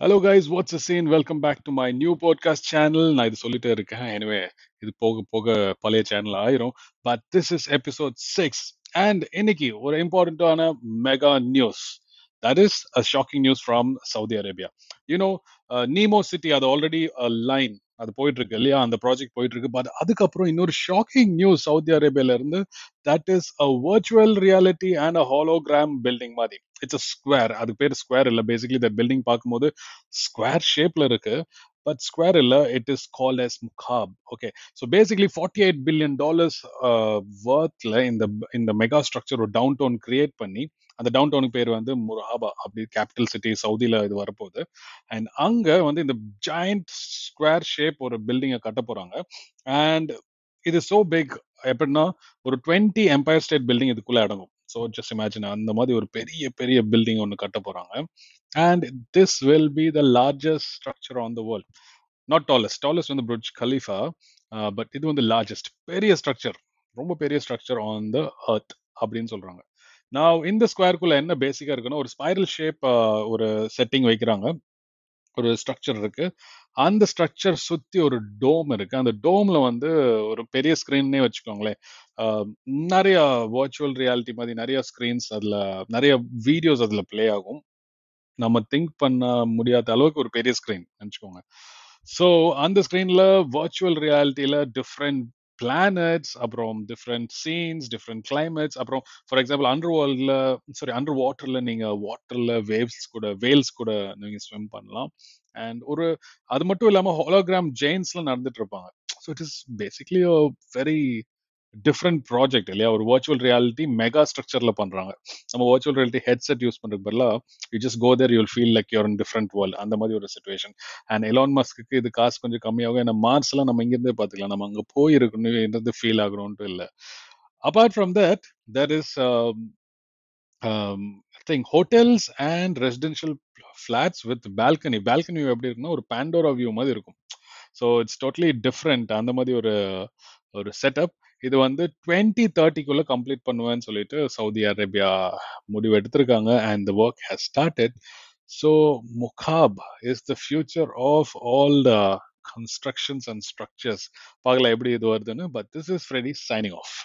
Hello guys what's a scene welcome back to my new podcast channel நான் இது சொல்லிட்டே இருக்கேன். எனவே இது போக போக பழைய சேனல் ஆயிரும். But this is episode six and இன்னைக்கு ஒரு இம்பார்ட்டண்ட்டான mega news that is a shocking news from Saudi Arabia you know Neom city அது ஆல்ரெடி லைன் அது போயிட்டு இருக்கு இல்லையா? அந்த ப்ராஜெக்ட் போயிட்டு இருக்கு பட் அதுக்கப்புறம் இன்னொரு ஷாக்கிங் நியூஸ் சவுதி அரேபியால இருந்து that is a virtual reality and a hologram building மாதிரி. இட்ஸ் அ ஸ்கொயர் அது பேர் ஸ்கொயர் இல்ல. பேசிக்கலி இந்த பில்டிங் பார்க்கும்போது ஸ்கொயர் ஷேப்ல இருக்கு. பட் ஸ்கொயர் இல்ல it is called as Mukaab okay so basically billion eight billion dollars in இந்த இந்த மெகா ஸ்ட்ரக்சர் ஒரு டவுன் டவுன் கிரியேட் பண்ணி அந்த டவுன் டவுனுக்கு பேர் வந்து முராபா அப்படி கேபிட்டல் சிட்டி சவுதியில் இது வரப்போகுது. அண்ட் அங்கே வந்து இந்த ஜாயிண்ட் ஸ்கொயர் ஷேப் ஒரு பில்டிங்கை கட்ட போகிறாங்க அண்ட் இது சோ பிக் எப்படின்னா ஒரு டுவெண்ட்டி எம்பயர் ஸ்டேட் பில்டிங் இதுக்குள்ளே அடங்கும். ஸோ ஜஸ்ட் இமேஜின் அந்த மாதிரி ஒரு பெரிய பெரிய பில்டிங் ஒன்று கட்ட போறாங்க. And this will be the largest structure on the world not tallest tallest வந்து புர்ஜ் கலீஃபா பட் இது வந்து லார்ஜஸ்ட் பெரிய ஸ்ட்ரக்சர் ரொம்ப பெரிய ஸ்ட்ரக்சர் ஆன் த அர்த் அப்படின்னு சொல்றாங்க. நான் இந்த ஸ்கொயருக்குள்ள என்ன பேசிக்கா இருக்குன்னா ஒரு ஸ்பைரல் ஷேப் uh, ஒரு செட்டிங் வைக்கிறாங்க. ஒரு ஸ்ட்ரக்சர் இருக்கு. அந்த ஸ்ட்ரக்சர் சுத்தி ஒரு டோம் இருக்கு. அந்த டோம்ல வந்து ஒரு பெரிய ஸ்கிரீன்னே வச்சுக்கோங்களேன். நிறைய வர்ச்சுவல் ரியாலிட்டி மாதிரி நிறைய ஸ்கிரீன்ஸ் அதுல நிறைய வீடியோஸ் அதுல ப்ளே ஆகும். நம்ம திங்க் பண்ண முடியாத அளவுக்கு ஒரு பெரிய ஸ்கிரீன் நினச்சிக்கோங்க. ஸோ அந்த ஸ்க்ரீனில் வர்ச்சுவல் ரியாலிட்டியில டிஃப்ரெண்ட் பிளானட்ஸ் அப்புறம் டிஃப்ரெண்ட் சீன்ஸ் டிஃப்ரெண்ட் கிளைமேட்ஸ் அப்புறம் ஃபார் எக்ஸாம்பிள் அண்டர் வேர்ல்டில் சாரி அண்டர் வாட்டர்ல நீங்க வாட்டர்ல வேவ்ஸ் கூட வேல்ஸ் கூட நீங்க ஸ்விம் பண்ணலாம். அண்ட் ஒரு அது மட்டும் இல்லாம ஹோலோகிராம் ஜெயின்ஸ்லாம் நடந்துட்டு இருப்பாங்க. So it is basically very different project இல்லையா? ஒரு வர்ச்சுவல் ரியாலிட்டி மெகா ஸ்ட்ரக்சர்ல பண்றாங்க. நம்ம வர்ச்சுவல் ரியாலிட்டி ஹெட்செட் யூஸ் பண்றதுக்கு பதிலாக you just go there you'll feel like you're in different world அந்த மாதிரி ஒரு சுச்சுவேஷன் அண்ட் எலான் மஸ்க்கு இது காசு கொஞ்சம் கம்மியாகும். ஏன்னா மார்ஸ்லாம் நம்ம இங்கிருந்தே பார்த்துக்கலாம். நம்ம அங்கே போயிருக்கணும் ஃபீல் ஆகணும்ட்டு இல்லை. Apart from that that is thing hotels and residential flats with balcony balcony எப்படி இருக்குன்னா ஒரு பேண்டோரா வியூ மாதிரி இருக்கும். ஸோ இட்ஸ் டோட்டலி டிஃப்ரெண்ட் அந்த மாதிரி ஒரு ஒரு செட்டப் இது வந்து டுவெண்ட்டி தேர்ட்டிக்குள்ள கம்ப்ளீட் பண்ணுவேன்னு சொல்லிட்டு சவுதி அரேபியா முடிவு எடுத்திருக்காங்க and the work has started so Mukaab is the future of all the constructions and structures பார்க்கலாம் எப்படி இது வருதுன்னு but this is Freddy signing off